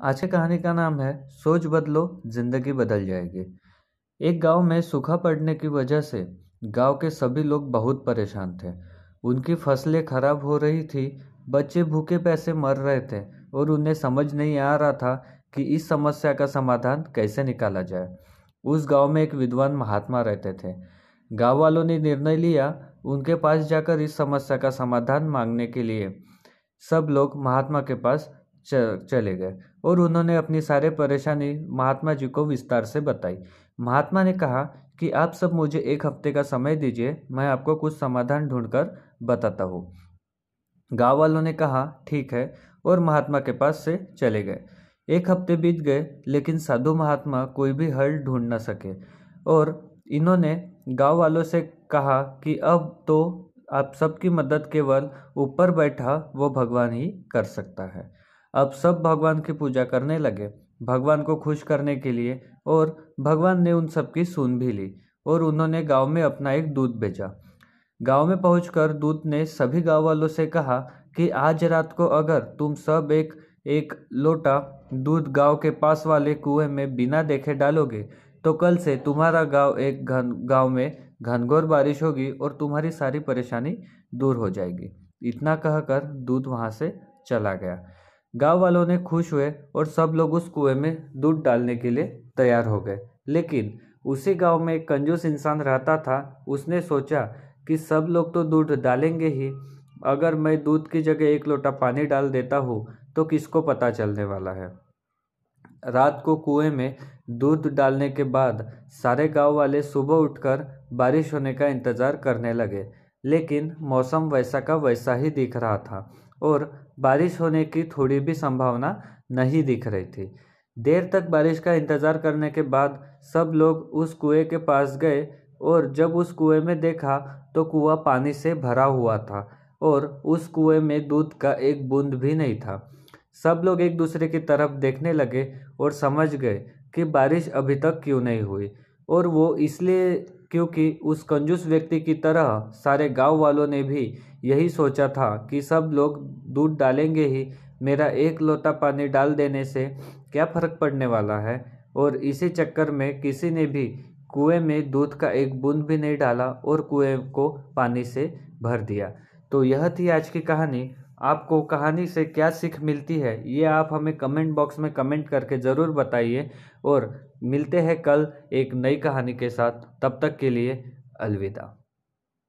आज की कहानी का नाम है, सोच बदलो, ज़िंदगी बदल जाएगी। एक गाँव में सूखा पड़ने की वजह से गाँव के सभी लोग बहुत परेशान थे। उनकी फ़सलें खराब हो रही थी, बच्चे भूखे पैसे मर रहे थे और उन्हें समझ नहीं आ रहा था कि इस समस्या का समाधान कैसे निकाला जाए। उस गाँव में एक विद्वान महात्मा रहते थे। गाँव वालों ने निर्णय लिया उनके पास जाकर इस समस्या का समाधान मांगने के लिए। सब लोग महात्मा के पास चले गए। और उन्होंने अपनी सारे परेशानी महात्मा जी को विस्तार से बताई। महात्मा ने कहा कि आप सब मुझे एक हफ़्ते का समय दीजिए, मैं आपको कुछ समाधान ढूंढकर बताता हूँ। गाँव वालों ने कहा, ठीक है, और महात्मा के पास से चले गए। एक हफ़्ते बीत गए, लेकिन साधु महात्मा कोई भी हल ढूंढ ना सके। और इन्होंने गाँव वालों से कहा कि अब तो आप सबकी मदद केवल ऊपर बैठा वो भगवान ही कर सकता है। अब सब भगवान की पूजा करने लगे, भगवान को खुश करने के लिए, और भगवान ने उन सबकी सुन भी ली, और उन्होंने गाँव में अपना एक दूध भेजा। गाँव में पहुंचकर दूध ने सभी गाँव वालों से कहा कि आज रात को अगर तुम सब एक एक लोटा दूध गाँव के पास वाले कुएँ में बिना देखे डालोगे तो कल से तुम्हारा गाँव एक घन, गाँव में घनघोर बारिश होगी और तुम्हारी सारी परेशानी दूर हो जाएगी। इतना कहकर दूध वहाँ से चला गया। गाँव वालों ने खुश हुए और सब लोग उस कुएँ में दूध डालने के लिए तैयार हो गए। लेकिन उसी गाँव में एक कंजूस इंसान रहता था। उसने सोचा कि सब लोग तो दूध डालेंगे ही। अगर मैं दूध की जगह एक लोटा पानी डाल देता हूँ तो किसको पता चलने वाला है? रात को कुएँ में दूध डालने के बाद सारे गाँव वाले सुबह उठकर बारिश होने का इंतज़ार करने लगे। लेकिन मौसम वैसा का वैसा ही दिख रहा था। और बारिश होने की थोड़ी भी संभावना नहीं दिख रही थी। देर तक बारिश का इंतज़ार करने के बाद सब लोग उस कुएँ के पास गए और जब उस कुएँ में देखा तो कुआँ पानी से भरा हुआ था और उस कुएँ में दूध का एक बूंद भी नहीं था। सब लोग एक दूसरे की तरफ़ देखने लगे और समझ गए कि बारिश अभी तक क्यों नहीं हुई और वो इसलिए क्योंकि उस कंजूस व्यक्ति की तरह सारे गाँव वालों ने भी यही सोचा था कि सब लोग दूध डालेंगे ही। मेरा एक लोटा पानी डाल देने से क्या फ़र्क पड़ने वाला है? और इसी चक्कर में किसी ने भी कुएँ में दूध का एक बूंद भी नहीं डाला और कुएँ को पानी से भर दिया। तो यह थी आज की कहानी। आपको कहानी से क्या सीख मिलती है, ये आप हमें कमेंट बॉक्स में कमेंट करके ज़रूर बताइए। और मिलते हैं कल एक नई कहानी के साथ। तब तक के लिए अलविदा।